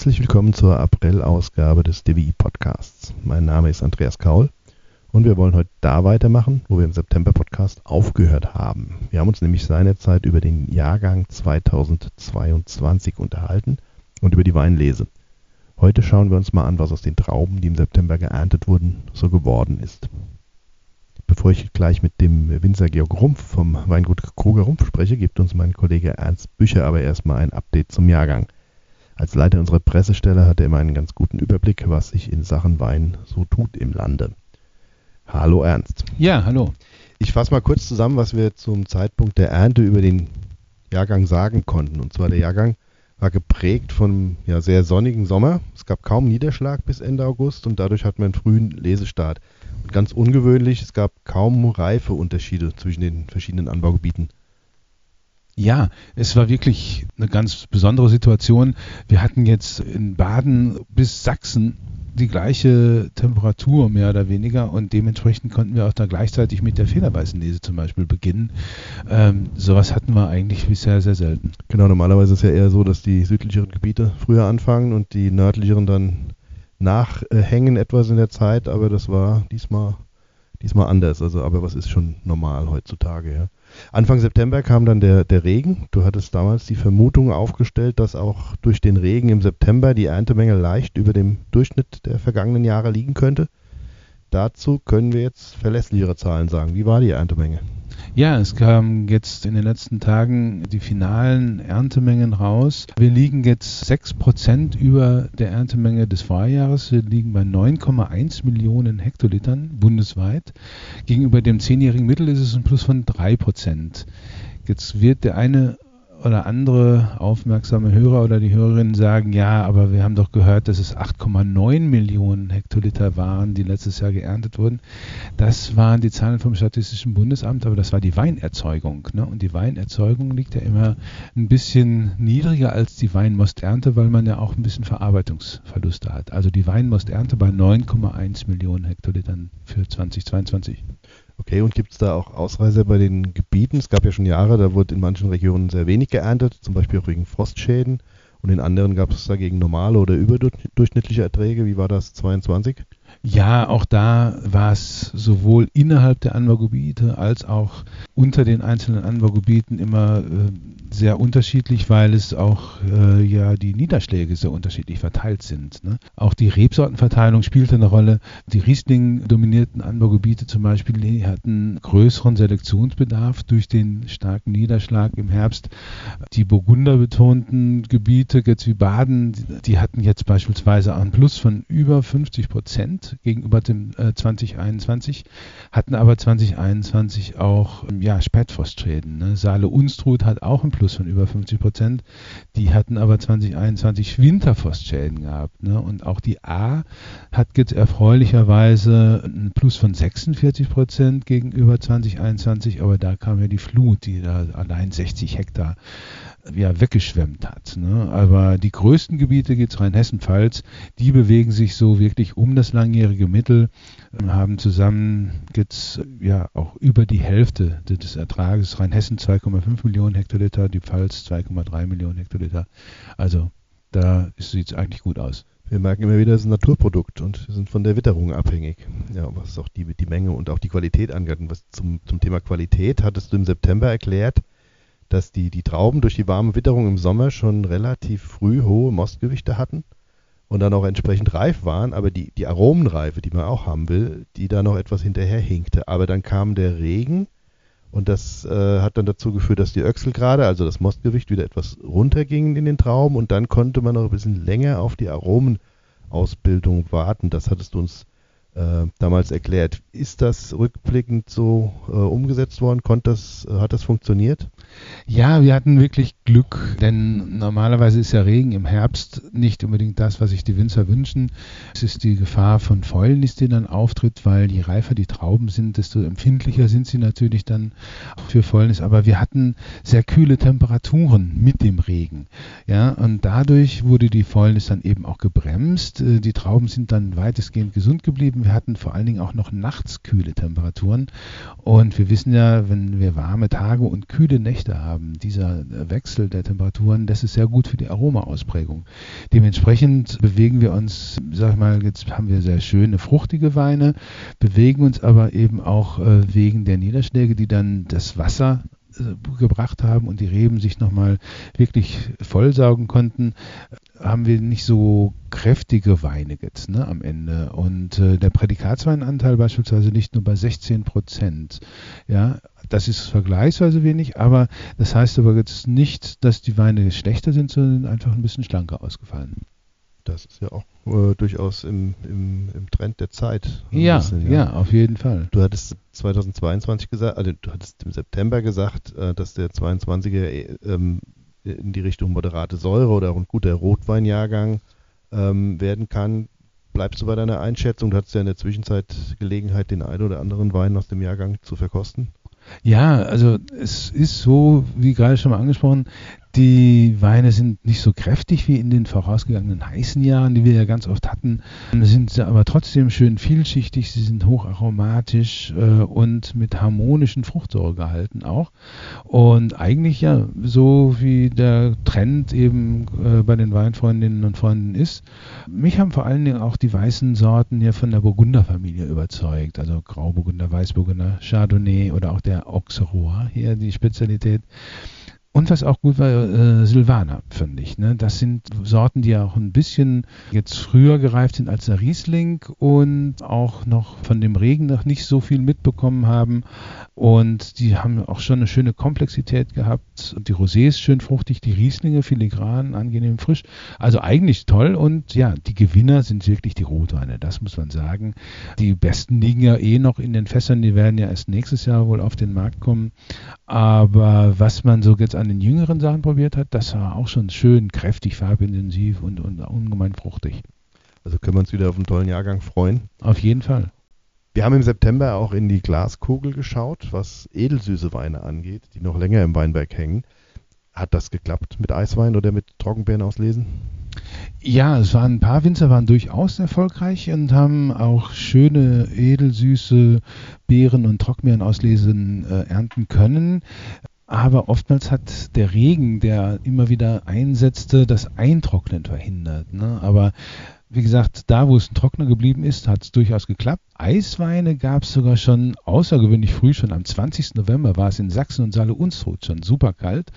Herzlich willkommen zur April-Ausgabe des DWI Podcasts. Mein Name ist Andreas Kaul und wir wollen heute da weitermachen, wo wir im September-Podcast aufgehört haben. Wir haben uns nämlich seinerzeit über den Jahrgang 2022 unterhalten und über die Weinlese. Heute schauen wir uns mal an, was aus den Trauben, die im September geerntet wurden, so geworden ist. Bevor ich gleich mit dem Winzer Georg Rumpf vom Weingut Kruger Rumpf spreche, gibt uns mein Kollege Ernst Bücher aber erstmal ein Update zum Jahrgang. Als Leiter unserer Pressestelle hat er immer einen ganz guten Überblick, was sich in Sachen Wein so tut im Lande. Hallo Ernst. Ja, hallo. Ich fasse mal kurz zusammen, was wir zum Zeitpunkt der Ernte über den Jahrgang sagen konnten. Und zwar der Jahrgang war geprägt von ja, sehr sonnigen Sommer. Es gab kaum Niederschlag bis Ende August und dadurch hatten wir einen frühen Lesestart. Und ganz ungewöhnlich, es gab kaum Reifeunterschiede zwischen den verschiedenen Anbaugebieten. Ja, es war wirklich eine ganz besondere Situation. Wir hatten jetzt in Baden bis Sachsen die gleiche Temperatur mehr oder weniger und dementsprechend konnten wir auch da gleichzeitig mit der Federweißenlese zum Beispiel beginnen. Ähm, sowas hatten wir eigentlich bisher sehr selten. Genau, normalerweise ist es ja eher so, dass die südlicheren Gebiete früher anfangen und die nördlicheren dann nachhängen etwas in der Zeit, aber das war diesmal, diesmal anders. Also, aber was ist schon normal heutzutage, ja. Anfang September kam dann der, der Regen. Du hattest damals die Vermutung aufgestellt, dass auch durch den Regen im September die Erntemenge leicht über dem Durchschnitt der vergangenen Jahre liegen könnte. Dazu können wir jetzt verlässlichere Zahlen sagen. Wie war die Erntemenge? Ja, es kamen jetzt in den letzten Tagen die finalen Erntemengen raus. Wir liegen jetzt 6% über der Erntemenge des Vorjahres. Wir liegen bei 9,1 Millionen Hektolitern bundesweit. Gegenüber dem zehnjährigen Mittel ist es ein Plus von 3%. Jetzt wird der eine oder andere aufmerksame Hörer oder die Hörerinnen sagen, ja, aber wir haben doch gehört, dass es 8,9 Millionen Hektoliter waren, die letztes Jahr geerntet wurden. Das waren die Zahlen vom Statistischen Bundesamt, aber das war die Weinerzeugung. Ne? Und die Weinerzeugung liegt ja immer ein bisschen niedriger als die Weinmosternte, weil man ja auch ein bisschen Verarbeitungsverluste hat. Also die Weinmosternte bei 9,1 Millionen Hektolitern für 2022. Okay, und gibt es da auch Ausreißer bei den Gebieten? Es gab ja schon Jahre, da wurde in manchen Regionen sehr wenig geerntet, zum Beispiel auch wegen Frostschäden. Und in anderen gab es dagegen normale oder überdurchschnittliche Erträge. Wie war das 22? Ja, auch da war es sowohl innerhalb der Anbaugebiete als auch unter den einzelnen Anbaugebieten immer äh, sehr unterschiedlich, weil es auch äh, ja die Niederschläge sehr unterschiedlich verteilt sind. Ne? Auch die Rebsortenverteilung spielte eine Rolle. Die Riesling-dominierten Anbaugebiete zum Beispiel hatten größeren Selektionsbedarf durch den starken Niederschlag im Herbst. Die Burgunder-betonten Gebiete, jetzt wie Baden, die hatten jetzt beispielsweise einen Plus von über 50 Prozent gegenüber dem äh, 2021, hatten aber 2021 auch ja, Spätfrostschäden. Ne? Saale-Unstrut hat auch einen Plus von über 50 Prozent. Die hatten aber 2021 Winterfrostschäden gehabt. Ne? Und auch die A hat jetzt erfreulicherweise einen Plus von 46 Prozent gegenüber 2021, aber da kam ja die Flut, die da allein 60 Hektar ja, weggeschwemmt hat. Ne? Aber die größten Gebiete, jetzt Rheinhessen-Pfalz, die bewegen sich so wirklich um das langjährige Mittel, haben zusammen jetzt ja auch über die Hälfte des Ertrages. Rheinhessen 2,5 Millionen Hektoliter, die Pfalz 2,3 Millionen Hektoliter. Also da sieht es eigentlich gut aus. Wir merken immer wieder, es ist ein Naturprodukt und wir sind von der Witterung abhängig. Ja, was auch die, die Menge und auch die Qualität angeht. Und was zum, zum Thema Qualität hattest du im September erklärt, dass die, die Trauben durch die warme Witterung im Sommer schon relativ früh hohe Mostgewichte hatten und dann auch entsprechend reif waren, aber die, die Aromenreife, die man auch haben will, die da noch etwas hinterherhinkte. Aber dann kam der Regen und das äh, hat dann dazu geführt, dass die Öchselgrade, also das Mostgewicht, wieder etwas runterging in den Trauben und dann konnte man noch ein bisschen länger auf die Aromenausbildung warten. Das hattest du uns äh, damals erklärt. Ist das rückblickend so äh, umgesetzt worden? Konnte das, äh, hat das funktioniert? Ja, wir hatten wirklich Glück, denn normalerweise ist ja Regen im Herbst nicht unbedingt das, was sich die Winzer wünschen. Es ist die Gefahr von Fäulnis, die dann auftritt, weil je reifer die Trauben sind, desto empfindlicher sind sie natürlich dann für Fäulnis. Aber wir hatten sehr kühle Temperaturen mit dem Regen. Ja, und dadurch wurde die Fäulnis dann eben auch gebremst. Die Trauben sind dann weitestgehend gesund geblieben. Wir hatten vor allen Dingen auch noch nachts kühle Temperaturen. Und wir wissen ja, wenn wir warme Tage und kühle Nächte Lichte haben, dieser Wechsel der Temperaturen, das ist sehr gut für die Aromaausprägung. Dementsprechend bewegen wir uns, sag ich mal, jetzt haben wir sehr schöne fruchtige Weine, bewegen uns aber eben auch äh, wegen der Niederschläge, die dann das Wasser äh, gebracht haben und die Reben sich nochmal wirklich vollsaugen konnten, haben wir nicht so kräftige Weine jetzt ne, am Ende. Und äh, der Prädikatsweinanteil beispielsweise liegt nur bei 16 Prozent. Ja, das ist vergleichsweise wenig, aber das heißt aber jetzt nicht, dass die Weine schlechter sind, sondern einfach ein bisschen schlanker ausgefallen. Das ist ja auch äh, durchaus im, im, im, Trend der Zeit. Ja, bisschen, ja, ja, auf jeden Fall. Du hattest 2022 gesagt, also du hattest im September gesagt, äh, dass der 22er äh, ähm, in die Richtung moderate Säure oder ein guter Rotweinjahrgang ähm, werden kann. Bleibst du bei deiner Einschätzung? Du hattest ja in der Zwischenzeit Gelegenheit, den einen oder anderen Wein aus dem Jahrgang zu verkosten. Ja, also es ist so, wie gerade schon mal angesprochen, die Weine sind nicht so kräftig wie in den vorausgegangenen heißen Jahren, die wir ja ganz oft hatten, sind sie aber trotzdem schön vielschichtig, sie sind hocharomatisch äh, und mit harmonischen Fruchtsäuregehalten auch. Und eigentlich ja, so wie der Trend eben äh, bei den Weinfreundinnen und Freunden ist. Mich haben vor allen Dingen auch die weißen Sorten hier von der Burgunderfamilie überzeugt, also Grauburgunder, Weißburgunder, Chardonnay oder auch der Auxerrois hier, die Spezialität. Und was auch gut war, äh, Silvaner, finde ich. Ne? Das sind Sorten, die ja auch ein bisschen jetzt früher gereift sind als der Riesling und auch noch von dem Regen noch nicht so viel mitbekommen haben. Und die haben auch schon eine schöne Komplexität gehabt. Die Rosé ist schön fruchtig, die Rieslinge filigran, angenehm frisch. Also eigentlich toll. Und ja, die Gewinner sind wirklich die Rotweine, das muss man sagen. Die besten liegen ja eh noch in den Fässern, die werden ja erst nächstes Jahr wohl auf den Markt kommen. Aber was man so jetzt an den jüngeren Sachen probiert hat, das war auch schon schön kräftig, farbintensiv und, und ungemein fruchtig. Also können wir uns wieder auf einen tollen Jahrgang freuen. Auf jeden Fall. Wir haben im September auch in die Glaskugel geschaut, was edelsüße Weine angeht, die noch länger im Weinberg hängen. Hat das geklappt mit Eiswein oder mit Trockenbeeren auslesen? Ja, es waren ein paar Winzer waren durchaus erfolgreich und haben auch schöne edelsüße Beeren und Trockenbeeren auslesen äh, ernten können. Aber oftmals hat der Regen, der immer wieder einsetzte, das Eintrocknen verhindert. Ne? Aber wie gesagt, da wo es ein Trockner geblieben ist, hat es durchaus geklappt. Eisweine gab es sogar schon außergewöhnlich früh, schon am 20. November war es in Sachsen und Saale Unstrut schon super kalt.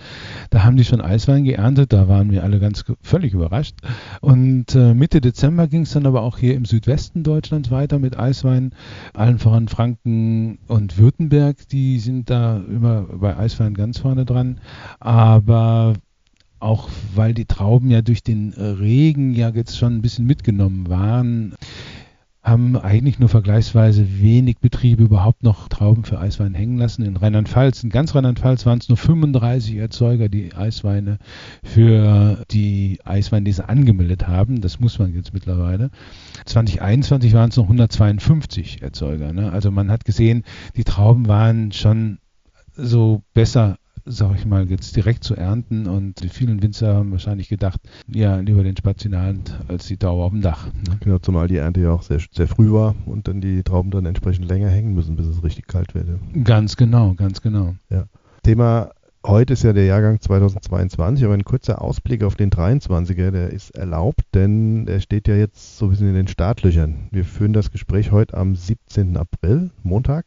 Da haben die schon Eiswein geerntet, da waren wir alle ganz völlig überrascht. Und äh, Mitte Dezember ging es dann aber auch hier im Südwesten Deutschlands weiter mit Eiswein, allen voran Franken und Württemberg, die sind da immer bei Eiswein ganz vorne dran. Aber auch weil die Trauben ja durch den äh, Regen ja jetzt schon ein bisschen mitgenommen waren, haben eigentlich nur vergleichsweise wenig Betriebe überhaupt noch Trauben für Eiswein hängen lassen. In Rheinland-Pfalz, in ganz Rheinland-Pfalz waren es nur 35 Erzeuger, die Eisweine für die Eisweinlese angemeldet haben. Das muss man jetzt mittlerweile. 2021 waren es noch 152 Erzeuger. Ne? Also man hat gesehen, die Trauben waren schon so besser sag ich mal, jetzt direkt zu ernten. Und die vielen Winzer haben wahrscheinlich gedacht, ja, lieber den Spatz in der Hand als die Dauer auf dem Dach. Ne? Genau, zumal die Ernte ja auch sehr, sehr früh war und dann die Trauben dann entsprechend länger hängen müssen, bis es richtig kalt wird. Ganz genau, ganz genau. Ja. Thema Heute ist ja der Jahrgang 2022, aber ein kurzer Ausblick auf den 23er, der ist erlaubt, denn er steht ja jetzt so ein bisschen in den Startlöchern. Wir führen das Gespräch heute am 17. April, Montag.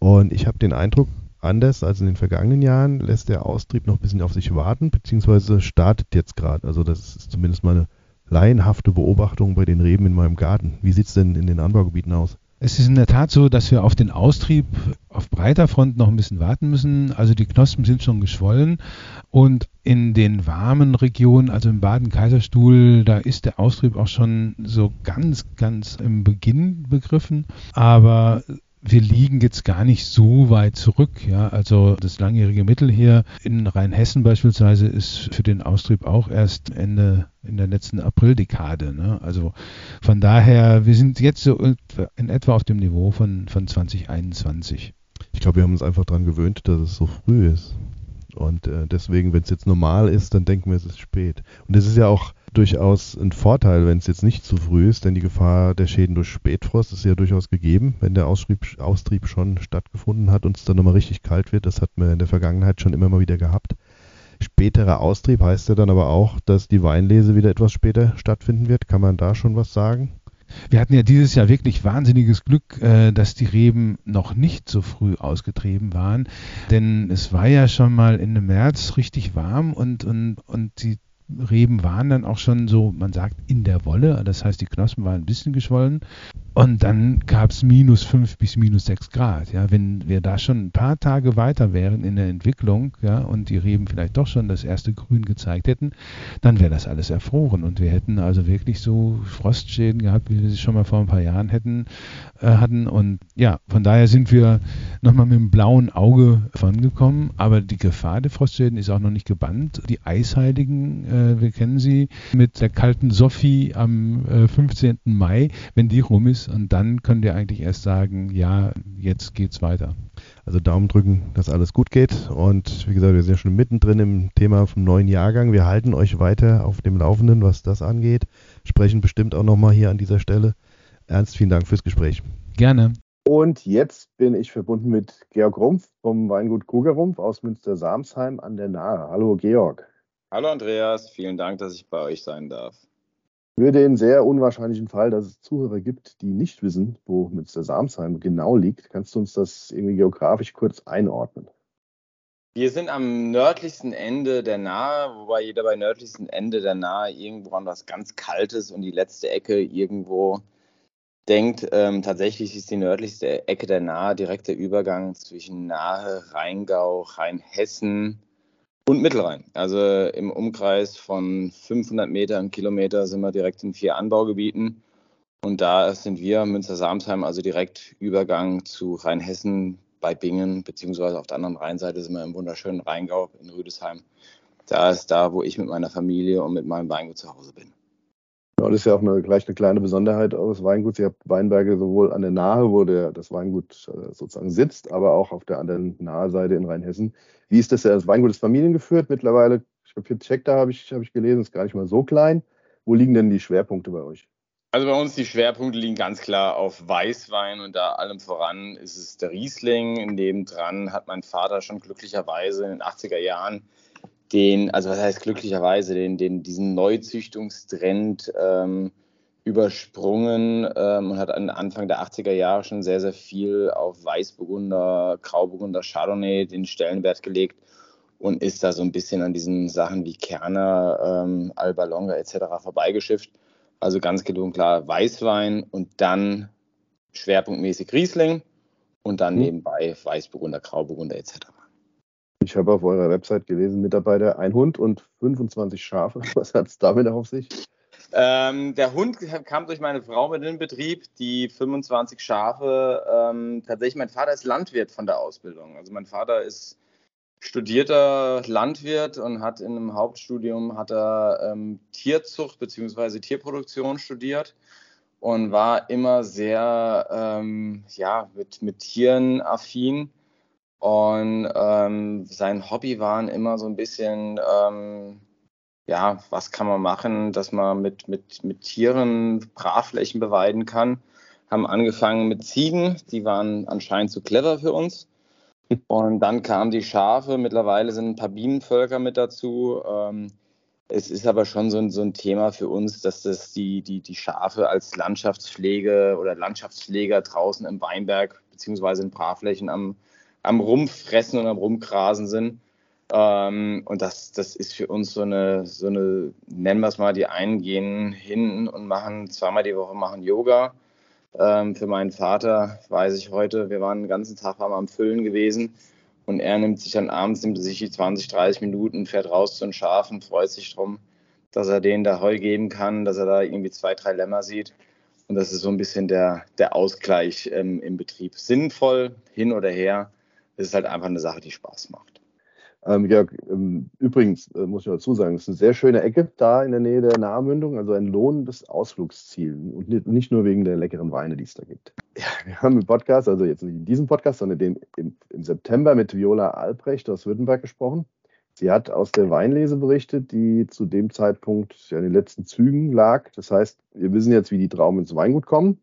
Und ich habe den Eindruck, anders als in den vergangenen Jahren lässt der Austrieb noch ein bisschen auf sich warten, beziehungsweise startet jetzt gerade. Also das ist zumindest meine laienhafte Beobachtung bei den Reben in meinem Garten. Wie sieht es denn in den Anbaugebieten aus? Es ist in der Tat so, dass wir auf den Austrieb auf breiter Front noch ein bisschen warten müssen. Also die Knospen sind schon geschwollen und in den warmen Regionen, also im Baden-Kaiserstuhl, da ist der Austrieb auch schon so ganz, ganz im Beginn begriffen. Aber wir liegen jetzt gar nicht so weit zurück. Ja? Also das langjährige Mittel hier in Rheinhessen beispielsweise ist für den Austrieb auch erst Ende in der letzten Aprildekade. Ne? Also von daher, wir sind jetzt so in etwa auf dem Niveau von, von 2021. Ich glaube, wir haben uns einfach daran gewöhnt, dass es so früh ist. Und äh, deswegen, wenn es jetzt normal ist, dann denken wir, es ist spät. Und es ist ja auch durchaus ein Vorteil, wenn es jetzt nicht zu früh ist, denn die Gefahr der Schäden durch Spätfrost ist ja durchaus gegeben, wenn der Austrieb, Austrieb schon stattgefunden hat und es dann nochmal richtig kalt wird. Das hat man in der Vergangenheit schon immer mal wieder gehabt. Späterer Austrieb heißt ja dann aber auch, dass die Weinlese wieder etwas später stattfinden wird. Kann man da schon was sagen? Wir hatten ja dieses Jahr wirklich wahnsinniges Glück, äh, dass die Reben noch nicht so früh ausgetrieben waren, denn es war ja schon mal Ende März richtig warm und, und, und die Reben waren dann auch schon so, man sagt, in der Wolle. Das heißt, die Knospen waren ein bisschen geschwollen. Und dann gab es minus 5 bis minus 6 Grad. Ja, wenn wir da schon ein paar Tage weiter wären in der Entwicklung, ja, und die Reben vielleicht doch schon das erste Grün gezeigt hätten, dann wäre das alles erfroren. Und wir hätten also wirklich so Frostschäden gehabt, wie wir sie schon mal vor ein paar Jahren hätten, äh, hatten. Und ja, von daher sind wir nochmal mit dem blauen Auge vorangekommen. Aber die Gefahr der Frostschäden ist auch noch nicht gebannt. Die Eisheiligen, äh, wir kennen sie mit der kalten Sophie am äh, 15. Mai, wenn die rum ist, und dann könnt ihr eigentlich erst sagen, ja, jetzt geht's weiter. Also Daumen drücken, dass alles gut geht. Und wie gesagt, wir sind ja schon mittendrin im Thema vom neuen Jahrgang. Wir halten euch weiter auf dem Laufenden, was das angeht. Sprechen bestimmt auch nochmal hier an dieser Stelle. Ernst, vielen Dank fürs Gespräch. Gerne. Und jetzt bin ich verbunden mit Georg Rumpf vom Weingut Kugerumpf aus Münster-Samsheim an der Nahe. Hallo Georg. Hallo Andreas, vielen Dank, dass ich bei euch sein darf. Für den sehr unwahrscheinlichen Fall, dass es Zuhörer gibt, die nicht wissen, wo Münster-Samsheim genau liegt, kannst du uns das irgendwie geografisch kurz einordnen? Wir sind am nördlichsten Ende der Nahe, wobei jeder bei nördlichsten Ende der Nahe irgendwo an was ganz Kaltes und die letzte Ecke irgendwo denkt. Ähm, tatsächlich ist die nördlichste Ecke der Nahe direkt der Übergang zwischen Nahe, Rheingau, Rheinhessen, und Mittelrhein. Also im Umkreis von 500 Metern, Kilometer sind wir direkt in vier Anbaugebieten. Und da sind wir, Münster-Samsheim, also direkt Übergang zu Rheinhessen bei Bingen, beziehungsweise auf der anderen Rheinseite sind wir im wunderschönen Rheingau in Rüdesheim. Da ist da, wo ich mit meiner Familie und mit meinem Weingut zu Hause bin. Das ist ja auch eine, gleich eine kleine Besonderheit eures Weinguts. Ihr habt Weinberge sowohl an der Nahe, wo der, das Weingut äh, sozusagen sitzt, aber auch auf der anderen Naheseite in Rheinhessen. Wie ist das? Das Weingut ist familiengeführt mittlerweile. Ich glaube, 40 Hektar habe ich, hab ich gelesen, ist gar nicht mal so klein. Wo liegen denn die Schwerpunkte bei euch? Also bei uns die Schwerpunkte liegen ganz klar auf Weißwein und da allem voran ist es der Riesling. Nebendran hat mein Vater schon glücklicherweise in den 80er Jahren den, also was heißt glücklicherweise, den, den, diesen Neuzüchtungstrend ähm, übersprungen ähm, und hat an Anfang der 80er Jahre schon sehr, sehr viel auf Weißburgunder, Grauburgunder, Chardonnay den Stellenwert gelegt und ist da so ein bisschen an diesen Sachen wie Kerner, ähm, Alba Longa etc. vorbeigeschifft. Also ganz gelungen klar Weißwein und dann schwerpunktmäßig Riesling und dann mhm. nebenbei Weißburgunder, Grauburgunder etc. Ich habe auf eurer Website gelesen, Mitarbeiter, ein Hund und 25 Schafe. Was hat es damit auf sich? Ähm, der Hund kam durch meine Frau mit in den Betrieb, die 25 Schafe. Ähm, tatsächlich, mein Vater ist Landwirt von der Ausbildung. Also mein Vater ist studierter Landwirt und hat in einem Hauptstudium hat er ähm, Tierzucht bzw. Tierproduktion studiert und war immer sehr ähm, ja, mit, mit Tieren affin und ähm, sein Hobby waren immer so ein bisschen, ähm, ja, was kann man machen, dass man mit, mit, mit Tieren Brachflächen beweiden kann. Haben angefangen mit Ziegen, die waren anscheinend zu clever für uns. Und dann kamen die Schafe, mittlerweile sind ein paar Bienenvölker mit dazu. Ähm, es ist aber schon so ein, so ein Thema für uns, dass das die, die, die Schafe als Landschaftspflege oder Landschaftspfleger draußen im Weinberg beziehungsweise in Brachflächen am, am Rumfressen und am Rumgrasen sind. Ähm, und das, das ist für uns so eine, so eine, nennen wir es mal, die einen gehen hin und machen zweimal die Woche machen Yoga. Ähm, für meinen Vater weiß ich heute, wir waren den ganzen Tag am Füllen gewesen und er nimmt sich dann abends, nimmt sich die 20, 30 Minuten, fährt raus zu den Schafen, freut sich drum, dass er denen da Heu geben kann, dass er da irgendwie zwei, drei Lämmer sieht. Und das ist so ein bisschen der, der Ausgleich ähm, im Betrieb. Sinnvoll, hin oder her, es ist halt einfach eine Sache, die Spaß macht. Ähm, ja, ähm, übrigens äh, muss ich dazu sagen, es ist eine sehr schöne Ecke da in der Nähe der Nahmündung, also ein lohnendes Ausflugsziel und nicht, nicht, nur wegen der leckeren Weine, die es da gibt. Ja, wir haben im Podcast, also jetzt nicht in diesem Podcast, sondern den im, im September mit Viola Albrecht aus Württemberg gesprochen. Sie hat aus der Weinlese berichtet, die zu dem Zeitpunkt ja in den letzten Zügen lag. Das heißt, wir wissen jetzt, wie die Trauben ins Weingut kommen.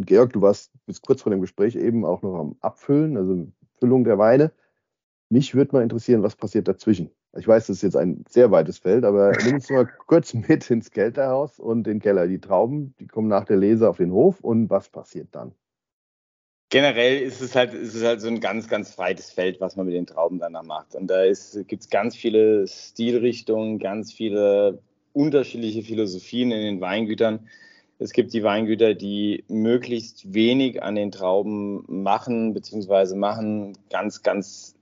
Und Georg, du warst bis kurz vor dem Gespräch eben auch noch am Abfüllen, also Füllung der Weine. Mich würde mal interessieren, was passiert dazwischen. Ich weiß, das ist jetzt ein sehr weites Feld, aber nimm uns mal kurz mit ins Kälterhaus und den Keller. Die Trauben, die kommen nach der Lese auf den Hof und was passiert dann? Generell ist es halt, ist es halt so ein ganz, ganz breites Feld, was man mit den Trauben danach macht. Und da gibt es ganz viele Stilrichtungen, ganz viele unterschiedliche Philosophien in den Weingütern. Es gibt die Weingüter, die möglichst wenig an den Trauben machen, beziehungsweise machen ganz, ganz,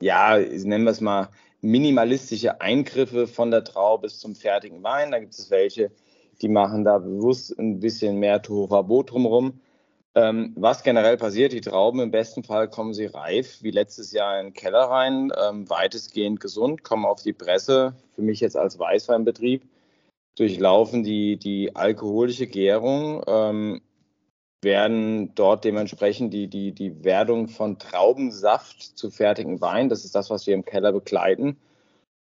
ja, nennen wir es mal, minimalistische Eingriffe von der Traube bis zum fertigen Wein. Da gibt es welche, die machen da bewusst ein bisschen mehr Tohuwabo drumherum. Ähm, was generell passiert, die Trauben im besten Fall kommen sie reif, wie letztes Jahr in den Keller rein, ähm, weitestgehend gesund, kommen auf die Presse, für mich jetzt als Weißweinbetrieb durchlaufen die, die alkoholische Gärung, ähm, werden dort dementsprechend die, die, die Werdung von Traubensaft zu fertigen Wein, das ist das, was wir im Keller begleiten,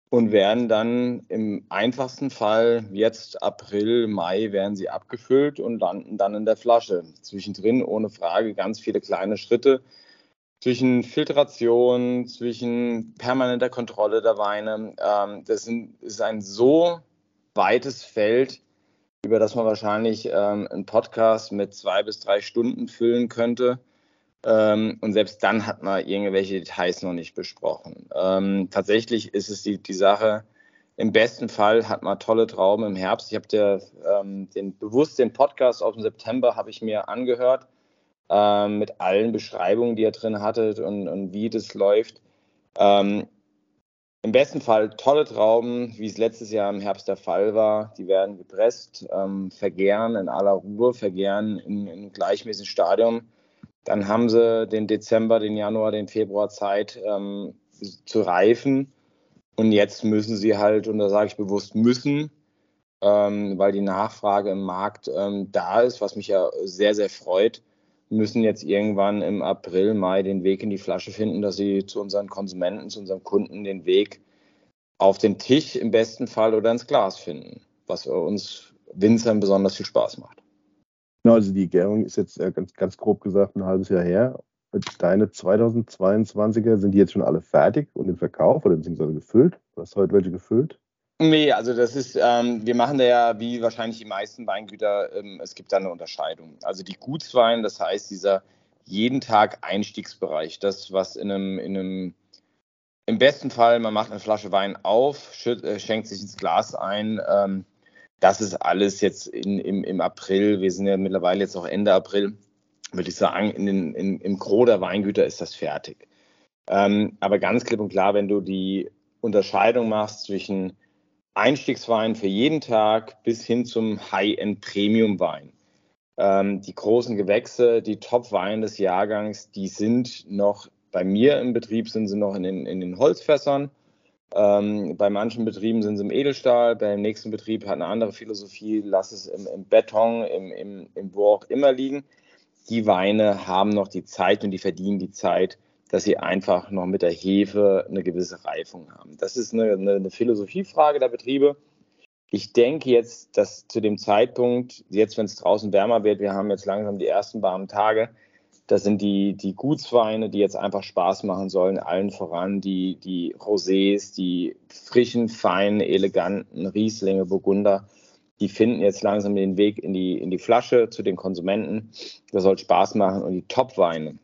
und werden dann im einfachsten Fall jetzt April, Mai werden sie abgefüllt und landen dann in der Flasche. Zwischendrin ohne Frage ganz viele kleine Schritte zwischen Filtration, zwischen permanenter Kontrolle der Weine. Ähm, das sind, ist ein so weites Feld, über das man wahrscheinlich ähm, einen Podcast mit zwei bis drei Stunden füllen könnte. Ähm, und selbst dann hat man irgendwelche Details noch nicht besprochen. Ähm, tatsächlich ist es die, die Sache, im besten Fall hat man tolle Trauben im Herbst. Ich habe ähm, den bewusst den Podcast aus dem September habe ich mir angehört ähm, mit allen Beschreibungen, die ihr drin hattet und, und wie das läuft. Ähm, im besten Fall tolle Trauben, wie es letztes Jahr im Herbst der Fall war. Die werden gepresst, ähm, vergären in aller Ruhe, vergären in, in gleichmäßigem Stadium. Dann haben sie den Dezember, den Januar, den Februar Zeit ähm, zu reifen. Und jetzt müssen sie halt, und da sage ich bewusst müssen, ähm, weil die Nachfrage im Markt ähm, da ist, was mich ja sehr, sehr freut, müssen jetzt irgendwann im April, Mai den Weg in die Flasche finden, dass sie zu unseren Konsumenten, zu unseren Kunden den Weg auf den Tisch im besten Fall oder ins Glas finden, was uns Winzern besonders viel Spaß macht. Genau, also die Gärung ist jetzt ganz, ganz grob gesagt ein halbes Jahr her. Deine 2022er, sind die jetzt schon alle fertig und im Verkauf oder beziehungsweise gefüllt? Du hast heute welche gefüllt? Nee, also das ist, ähm, wir machen da ja wie wahrscheinlich die meisten Weingüter, ähm, es gibt da eine Unterscheidung. Also die Gutswein, das heißt dieser jeden Tag Einstiegsbereich, das was in einem, in einem, im besten Fall, man macht eine Flasche Wein auf, äh, schenkt sich ins Glas ein, ähm, das ist alles jetzt in, im, im April, wir sind ja mittlerweile jetzt auch Ende April, würde ich sagen, in den, in, im Gros der Weingüter ist das fertig. Ähm, aber ganz klipp und klar, wenn du die Unterscheidung machst zwischen Einstiegswein für jeden Tag bis hin zum High-End-Premium-Wein. Ähm, die großen Gewächse, die Top-Weine des Jahrgangs, die sind noch bei mir im Betrieb, sind sie noch in den, in den Holzfässern. Ähm, bei manchen Betrieben sind sie im Edelstahl, beim nächsten Betrieb hat eine andere Philosophie, lass es im, im Beton, im, im, im wo auch immer liegen. Die Weine haben noch die Zeit und die verdienen die Zeit, dass sie einfach noch mit der Hefe eine gewisse Reifung haben. Das ist eine, eine, Philosophiefrage der Betriebe. Ich denke jetzt, dass zu dem Zeitpunkt, jetzt wenn es draußen wärmer wird, wir haben jetzt langsam die ersten warmen Tage, das sind die, die Gutsweine, die jetzt einfach Spaß machen sollen, allen voran die, die Rosés, die frischen, feinen, eleganten Rieslinge, Burgunder. Die finden jetzt langsam den Weg in die, in die Flasche zu den Konsumenten. Das soll Spaß machen. Und die Top-Weine,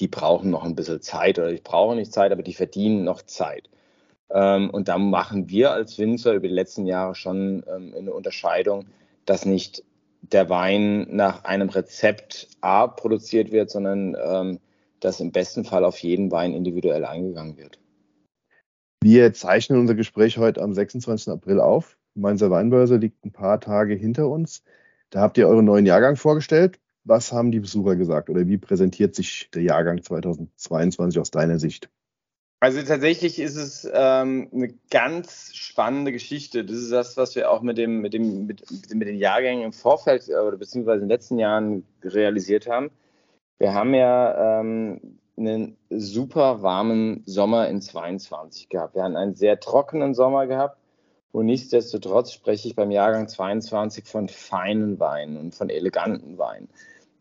die brauchen noch ein bisschen Zeit oder die brauchen nicht Zeit, aber die verdienen noch Zeit. Ähm, und da machen wir als Winzer über die letzten Jahre schon ähm, eine Unterscheidung, dass nicht der Wein nach einem Rezept A produziert wird, sondern ähm, dass im besten Fall auf jeden Wein individuell eingegangen wird. Wir zeichnen unser Gespräch heute am 26. April auf. Mainzer Weinbörse liegt ein paar Tage hinter uns. Da habt ihr euren neuen Jahrgang vorgestellt. Was haben die Besucher gesagt oder wie präsentiert sich der Jahrgang 2022 aus deiner Sicht? Also tatsächlich ist es ähm, eine ganz spannende Geschichte. Das ist das, was wir auch mit, dem, mit, dem, mit, mit den Jahrgängen im Vorfeld oder beziehungsweise in den letzten Jahren realisiert haben. Wir haben ja ähm, einen super warmen Sommer in 22 gehabt. Wir hatten einen sehr trockenen Sommer gehabt und nichtsdestotrotz spreche ich beim Jahrgang 22 von feinen Weinen und von eleganten Weinen.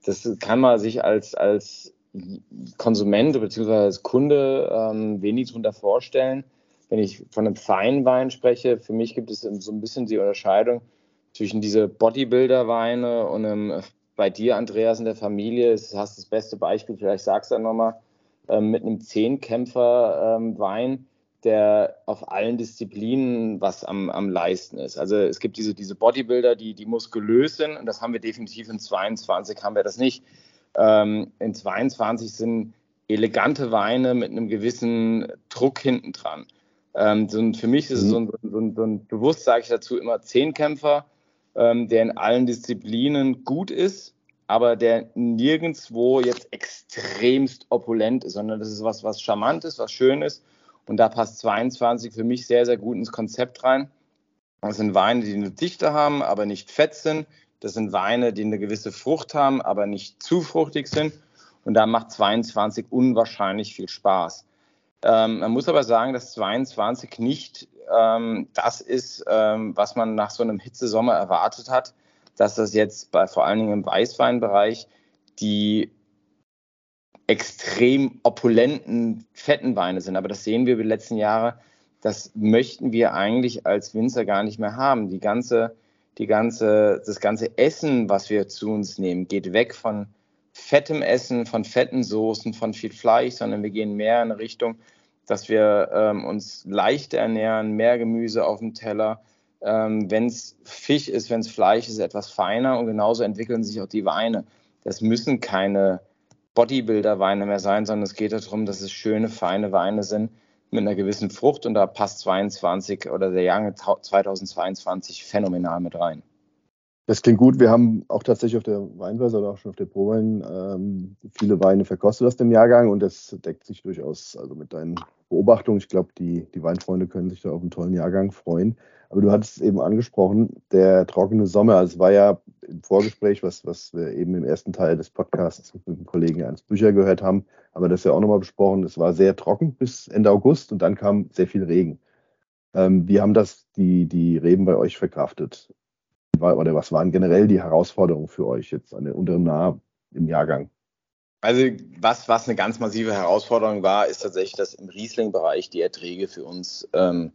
Das kann man sich als, als Konsument bzw. als Kunde ähm, wenig darunter vorstellen. Wenn ich von einem feinen Wein spreche, für mich gibt es so ein bisschen die Unterscheidung zwischen diese Bodybuilder-Weine und einem, bei dir, Andreas, in der Familie, das hast das beste Beispiel, vielleicht sagst du dann nochmal, ähm, mit einem Zehnkämpfer-Wein, ähm, der auf allen Disziplinen was am, am leisten ist. Also es gibt diese, diese Bodybuilder, die, die muskulös sind und das haben wir definitiv in 22, haben wir das nicht. Ähm, in 22 sind elegante Weine mit einem gewissen Druck hinten dran. Ähm, für mich ist es so ein, so ein, so ein bewusst sage ich dazu immer Zehnkämpfer, ähm, der in allen Disziplinen gut ist, aber der nirgendwo jetzt extremst opulent ist, sondern das ist was, was charmant ist, was schön ist und da passt 22 für mich sehr, sehr gut ins Konzept rein. Das sind Weine, die eine Dichte haben, aber nicht fett sind. Das sind Weine, die eine gewisse Frucht haben, aber nicht zu fruchtig sind. Und da macht 22 unwahrscheinlich viel Spaß. Ähm, man muss aber sagen, dass 22 nicht ähm, das ist, ähm, was man nach so einem Hitzesommer erwartet hat, dass das jetzt bei, vor allen Dingen im Weißweinbereich die extrem opulenten, fetten Weine sind. Aber das sehen wir über die letzten Jahre. Das möchten wir eigentlich als Winzer gar nicht mehr haben. Die ganze, die ganze, das ganze Essen, was wir zu uns nehmen, geht weg von fettem Essen, von fetten Soßen, von viel Fleisch, sondern wir gehen mehr in Richtung, dass wir ähm, uns leichter ernähren, mehr Gemüse auf dem Teller. Ähm, wenn es Fisch ist, wenn es Fleisch ist, etwas feiner und genauso entwickeln sich auch die Weine. Das müssen keine Bodybuilder-Weine mehr sein, sondern es geht darum, dass es schöne, feine Weine sind mit einer gewissen Frucht und da passt 22 oder der Jahrgang 2022 phänomenal mit rein. Das klingt gut. Wir haben auch tatsächlich auf der Weinbörse oder auch schon auf der Prowein ähm, viele Weine verkostet aus dem Jahrgang und das deckt sich durchaus also mit deinen Beobachtungen. Ich glaube, die, die Weinfreunde können sich da auf einen tollen Jahrgang freuen. Aber du hattest eben angesprochen, der trockene Sommer. Also es war ja im Vorgespräch, was, was wir eben im ersten Teil des Podcasts mit dem Kollegen Ernst Bücher gehört haben, aber das ja auch nochmal besprochen. Es war sehr trocken bis Ende August und dann kam sehr viel Regen. Ähm, wie haben das die, die Reben bei euch verkraftet? Oder was waren generell die Herausforderungen für euch jetzt an der unteren Nahe im Jahrgang? Also was, was eine ganz massive Herausforderung war, ist tatsächlich, dass im Riesling-Bereich die Erträge für uns ähm,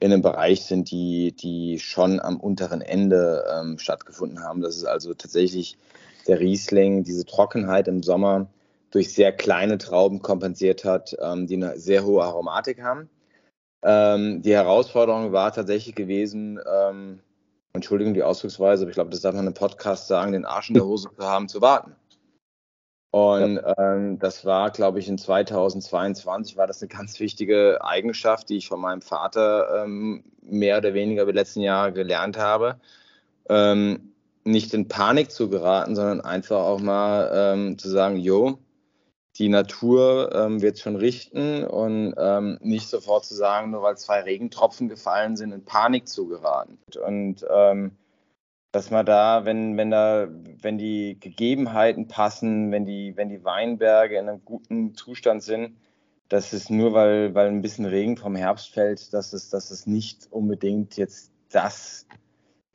in einem Bereich sind, die, die schon am unteren Ende ähm, stattgefunden haben. Das ist also tatsächlich der Riesling, diese Trockenheit im Sommer durch sehr kleine Trauben kompensiert hat, ähm, die eine sehr hohe Aromatik haben. Ähm, die Herausforderung war tatsächlich gewesen, ähm, Entschuldigung die Ausdrucksweise, aber ich glaube, das darf man im Podcast sagen, den Arsch in der Hose zu haben, zu warten. Und ähm, das war, glaube ich, in 2022 war das eine ganz wichtige Eigenschaft, die ich von meinem Vater ähm, mehr oder weniger über die letzten Jahre gelernt habe. Ähm, nicht in Panik zu geraten, sondern einfach auch mal ähm, zu sagen, jo, die Natur ähm, wird schon richten und ähm, nicht sofort zu sagen, nur weil zwei Regentropfen gefallen sind, in Panik zu geraten. Und ähm, dass man da, wenn, wenn da, wenn die Gegebenheiten passen, wenn die, wenn die Weinberge in einem guten Zustand sind, dass es nur weil, weil ein bisschen Regen vom Herbst fällt, dass es, dass es nicht unbedingt jetzt das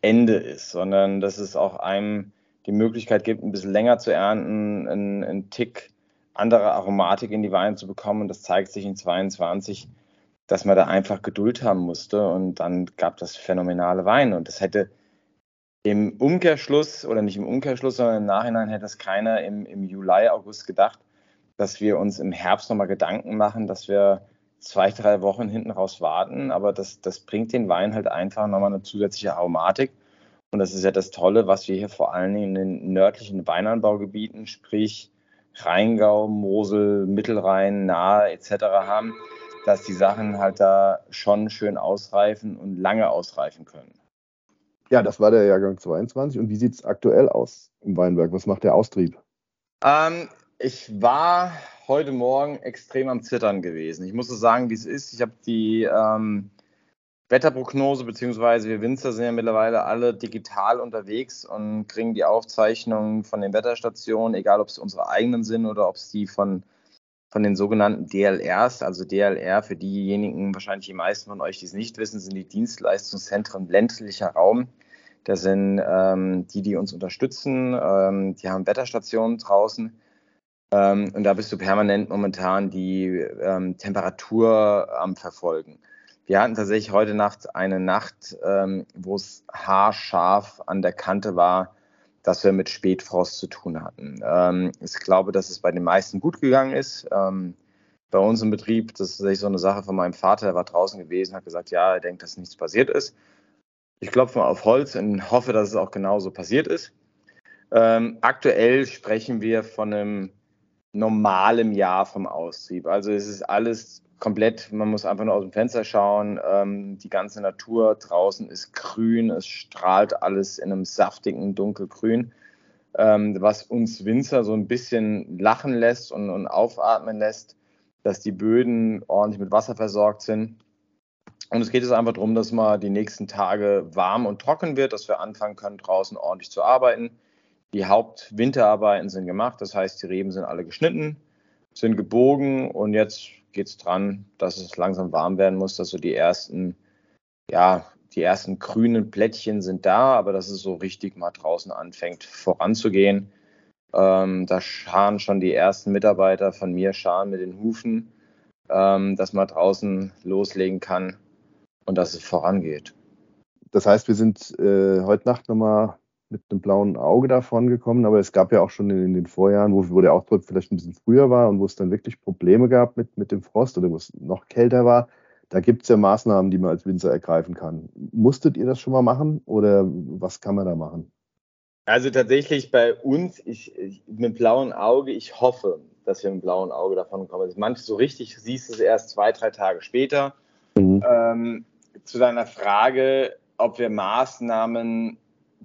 Ende ist, sondern dass es auch einem die Möglichkeit gibt, ein bisschen länger zu ernten, einen Tick andere Aromatik in die Weine zu bekommen. Und das zeigt sich in 22, dass man da einfach Geduld haben musste. Und dann gab das phänomenale Weine. Und das hätte im Umkehrschluss, oder nicht im Umkehrschluss, sondern im Nachhinein hätte das keiner im, im Juli, August gedacht, dass wir uns im Herbst nochmal Gedanken machen, dass wir zwei, drei Wochen hinten raus warten. Aber das, das bringt den Wein halt einfach nochmal eine zusätzliche Aromatik. Und das ist ja das Tolle, was wir hier vor allen Dingen in den nördlichen Weinanbaugebieten, sprich Rheingau, Mosel, Mittelrhein, Nahe etc. haben, dass die Sachen halt da schon schön ausreifen und lange ausreifen können. Ja, das war der Jahrgang 22. Und wie sieht es aktuell aus im Weinberg? Was macht der Austrieb? Ähm, ich war heute Morgen extrem am Zittern gewesen. Ich muss so sagen, wie es ist. Ich habe die ähm, Wetterprognose, beziehungsweise wir Winzer sind ja mittlerweile alle digital unterwegs und kriegen die Aufzeichnungen von den Wetterstationen, egal ob es unsere eigenen sind oder ob es die von von den sogenannten DLRs, also DLR für diejenigen, wahrscheinlich die meisten von euch, die es nicht wissen, sind die Dienstleistungszentren ländlicher Raum. Das sind ähm, die, die uns unterstützen. Ähm, die haben Wetterstationen draußen. Ähm, und da bist du permanent momentan die ähm, Temperatur am Verfolgen. Wir hatten tatsächlich heute Nacht eine Nacht, ähm, wo es haarscharf an der Kante war, dass wir mit Spätfrost zu tun hatten. Ähm, ich glaube, dass es bei den meisten gut gegangen ist. Ähm, bei uns im Betrieb, das ist tatsächlich so eine Sache von meinem Vater, der war draußen gewesen, hat gesagt, ja, er denkt, dass nichts passiert ist. Ich klopfe mal auf Holz und hoffe, dass es auch genauso passiert ist. Ähm, aktuell sprechen wir von einem normalen Jahr vom Austrieb. Also es ist alles komplett, man muss einfach nur aus dem Fenster schauen. Ähm, die ganze Natur draußen ist grün, es strahlt alles in einem saftigen Dunkelgrün, ähm, was uns Winzer so ein bisschen lachen lässt und, und aufatmen lässt, dass die Böden ordentlich mit Wasser versorgt sind. Und es geht jetzt einfach darum, dass mal die nächsten Tage warm und trocken wird, dass wir anfangen können, draußen ordentlich zu arbeiten. Die Hauptwinterarbeiten sind gemacht, das heißt, die Reben sind alle geschnitten, sind gebogen und jetzt geht es dran, dass es langsam warm werden muss, dass so die ersten, ja, die ersten grünen Plättchen sind da, aber dass es so richtig mal draußen anfängt voranzugehen. Ähm, da scharen schon die ersten Mitarbeiter von mir scharen mit den Hufen, ähm, dass man draußen loslegen kann und dass es vorangeht. Das heißt, wir sind äh, heute Nacht nochmal mit einem blauen Auge davon gekommen, aber es gab ja auch schon in, in den Vorjahren, wo, wo der Ausdruck vielleicht ein bisschen früher war und wo es dann wirklich Probleme gab mit, mit dem Frost oder wo es noch kälter war. Da gibt es ja Maßnahmen, die man als Winzer ergreifen kann. Musstet ihr das schon mal machen oder was kann man da machen? Also tatsächlich bei uns, ich, ich mit blauen Auge, ich hoffe, dass wir mit blauen Auge davon kommen. Also manchmal so richtig siehst du es erst zwei, drei Tage später. Mhm. Ähm, zu deiner Frage, ob wir Maßnahmen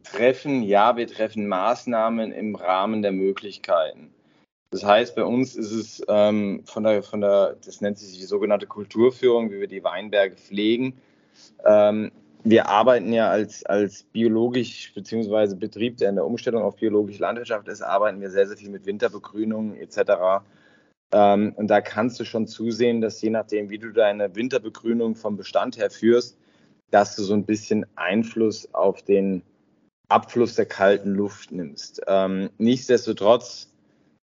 treffen, ja, wir treffen Maßnahmen im Rahmen der Möglichkeiten. Das heißt, bei uns ist es ähm, von, der, von der, das nennt sich die sogenannte Kulturführung, wie wir die Weinberge pflegen. Ähm, wir arbeiten ja als, als biologisch beziehungsweise Betrieb, der in der Umstellung auf biologische Landwirtschaft ist, arbeiten wir sehr, sehr viel mit Winterbegrünung etc. Ähm, und da kannst du schon zusehen, dass je nachdem, wie du deine Winterbegrünung vom Bestand her führst, dass du so ein bisschen Einfluss auf den Abfluss der kalten Luft nimmst. Ähm, nichtsdestotrotz,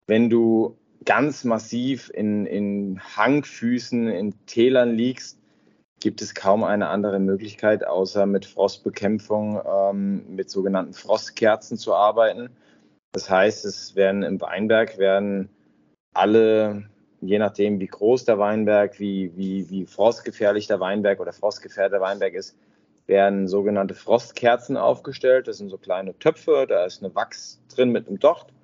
wenn du ganz massiv in, in Hangfüßen, in Tälern liegst, gibt es kaum eine andere Möglichkeit, außer mit Frostbekämpfung, ähm, mit sogenannten Frostkerzen zu arbeiten. Das heißt, es werden im Weinberg werden alle, je nachdem wie groß der Weinberg, wie, wie, wie frostgefährlich der Weinberg oder frostgefährdeter Weinberg ist, werden sogenannte Frostkerzen aufgestellt. Das sind so kleine Töpfe, da ist eine Wachs drin mit einem Docht.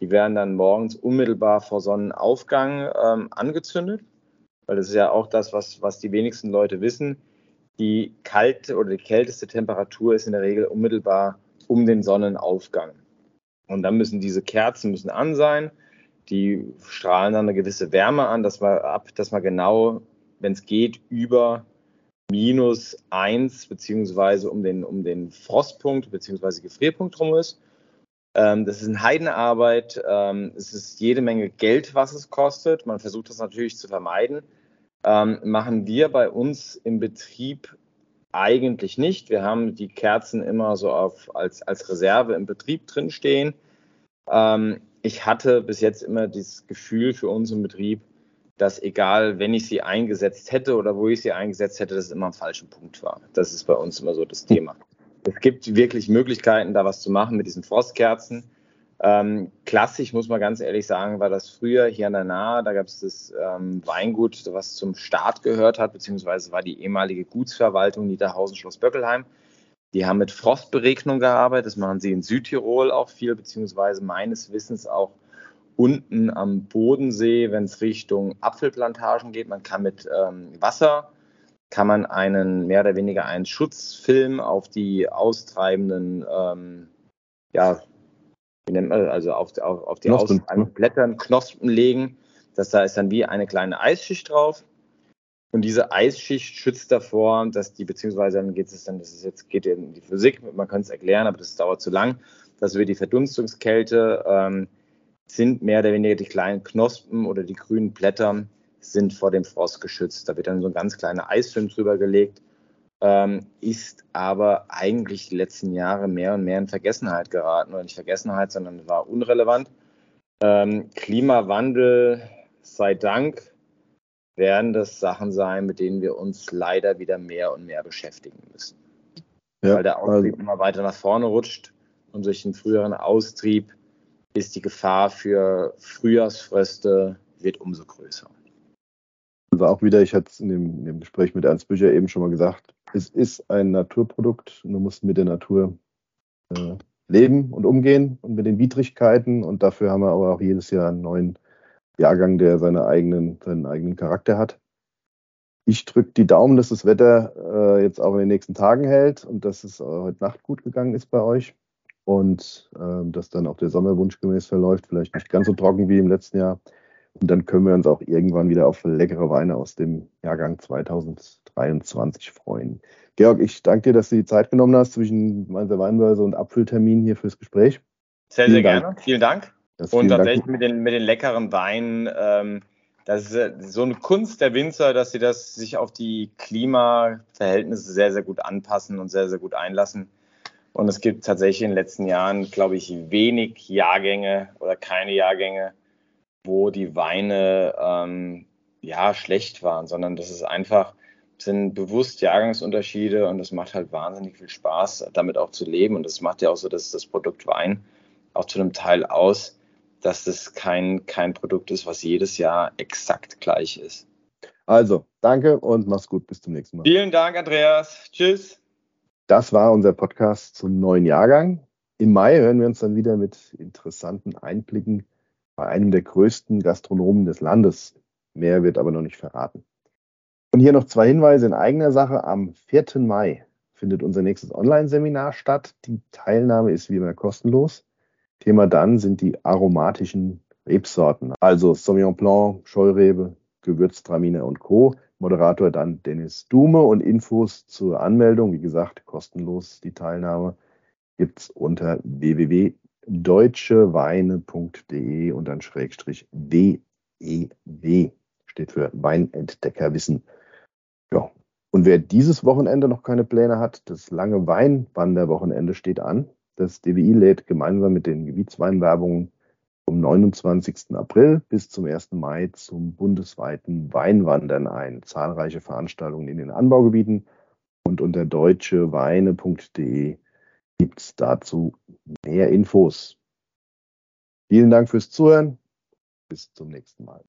Die werden dann morgens unmittelbar vor Sonnenaufgang ähm, angezündet, weil das ist ja auch das, was, was die wenigsten Leute wissen. Die kalte oder die kälteste Temperatur ist in der Regel unmittelbar um den Sonnenaufgang. Und dann müssen diese Kerzen müssen an sein. Die strahlen dann eine gewisse Wärme an, dass man ab, dass man genau, wenn es geht, über minus 1 beziehungsweise um den, um den Frostpunkt beziehungsweise Gefrierpunkt rum ist. Ähm, das ist eine Heidenarbeit. Ähm, es ist jede Menge Geld, was es kostet. Man versucht das natürlich zu vermeiden. Ähm, machen wir bei uns im Betrieb eigentlich nicht. Wir haben die Kerzen immer so auf, als, als Reserve im Betrieb drin stehen. Ähm, ich hatte bis jetzt immer das Gefühl für uns im Betrieb, dass egal, wenn ich sie eingesetzt hätte oder wo ich sie eingesetzt hätte, dass es immer am falschen Punkt war. Das ist bei uns immer so das Thema. Es gibt wirklich Möglichkeiten, da was zu machen mit diesen Frostkerzen. Ähm, klassisch, muss man ganz ehrlich sagen, war das früher hier an der Nahe. Da gab es das ähm, Weingut, was zum Staat gehört hat, beziehungsweise war die ehemalige Gutsverwaltung Niederhausen Schloss Böckelheim. Die haben mit Frostberegnung gearbeitet. Das machen sie in Südtirol auch viel, beziehungsweise meines Wissens auch unten am Bodensee, wenn es Richtung Apfelplantagen geht. Man kann mit ähm, Wasser, kann man einen mehr oder weniger einen Schutzfilm auf die austreibenden, ähm, ja, wie nennt man, also auf, auf, auf die Knospen. austreibenden Blättern Knospen legen. Das da ist dann wie eine kleine Eisschicht drauf. Und diese Eisschicht schützt davor, dass die, beziehungsweise dann geht es dann, das ist jetzt, geht in die Physik, man kann es erklären, aber das dauert zu lang, dass wir die Verdunstungskälte ähm, sind mehr oder weniger die kleinen Knospen oder die grünen Blätter sind vor dem Frost geschützt. Da wird dann so ein ganz kleiner Eisfilm drüber gelegt, ähm, ist aber eigentlich die letzten Jahre mehr und mehr in Vergessenheit geraten. Oder nicht Vergessenheit, sondern war unrelevant. Ähm, Klimawandel sei Dank werden das Sachen sein, mit denen wir uns leider wieder mehr und mehr beschäftigen müssen. Ja, Weil der Austrieb also, immer weiter nach vorne rutscht und durch den früheren Austrieb ist die Gefahr für Frühjahrsfröste wird umso größer. Also auch wieder, ich hatte es in dem, in dem, Gespräch mit Ernst Bücher eben schon mal gesagt, es ist ein Naturprodukt du musst mit der Natur äh, leben und umgehen und mit den Widrigkeiten und dafür haben wir aber auch jedes Jahr einen neuen Jahrgang, der seine eigenen, seinen eigenen Charakter hat. Ich drücke die Daumen, dass das Wetter äh, jetzt auch in den nächsten Tagen hält und dass es äh, heute Nacht gut gegangen ist bei euch und äh, dass dann auch der Sommer wunschgemäß verläuft, vielleicht nicht ganz so trocken wie im letzten Jahr. Und dann können wir uns auch irgendwann wieder auf leckere Weine aus dem Jahrgang 2023 freuen. Georg, ich danke dir, dass du die Zeit genommen hast zwischen Mainzer Weinbörse und Apfeltermin hier fürs Gespräch. Sehr, sehr gerne. Vielen Dank. Das und tatsächlich mit den, mit den leckeren Weinen, ähm, das ist so eine Kunst der Winzer, dass sie das sich auf die Klimaverhältnisse sehr, sehr gut anpassen und sehr, sehr gut einlassen. Und es gibt tatsächlich in den letzten Jahren, glaube ich, wenig Jahrgänge oder keine Jahrgänge, wo die Weine ähm, ja schlecht waren, sondern das ist einfach sind bewusst Jahrgangsunterschiede und das macht halt wahnsinnig viel Spaß, damit auch zu leben. Und das macht ja auch so, dass das Produkt Wein auch zu einem Teil aus, dass das kein, kein Produkt ist, was jedes Jahr exakt gleich ist. Also, danke und mach's gut. Bis zum nächsten Mal. Vielen Dank, Andreas. Tschüss. Das war unser Podcast zum neuen Jahrgang. Im Mai hören wir uns dann wieder mit interessanten Einblicken bei einem der größten Gastronomen des Landes. Mehr wird aber noch nicht verraten. Und hier noch zwei Hinweise in eigener Sache. Am 4. Mai findet unser nächstes Online-Seminar statt. Die Teilnahme ist wie immer kostenlos. Thema dann sind die aromatischen Rebsorten, also Sauvignon Blanc, Scheurebe, Gewürztraminer und Co. Moderator dann Dennis Dume und Infos zur Anmeldung, wie gesagt, kostenlos die Teilnahme, gibt es unter www.deutscheweine.de und dann Schrägstrich WEW steht für Weinentdeckerwissen. Ja, und wer dieses Wochenende noch keine Pläne hat, das lange Weinwanderwochenende steht an. Das DWI lädt gemeinsam mit den Gebietsweinwerbungen vom 29. April bis zum 1. Mai zum bundesweiten Weinwandern ein. Zahlreiche Veranstaltungen in den Anbaugebieten und unter deutscheweine.de gibt es dazu mehr Infos. Vielen Dank fürs Zuhören. Bis zum nächsten Mal.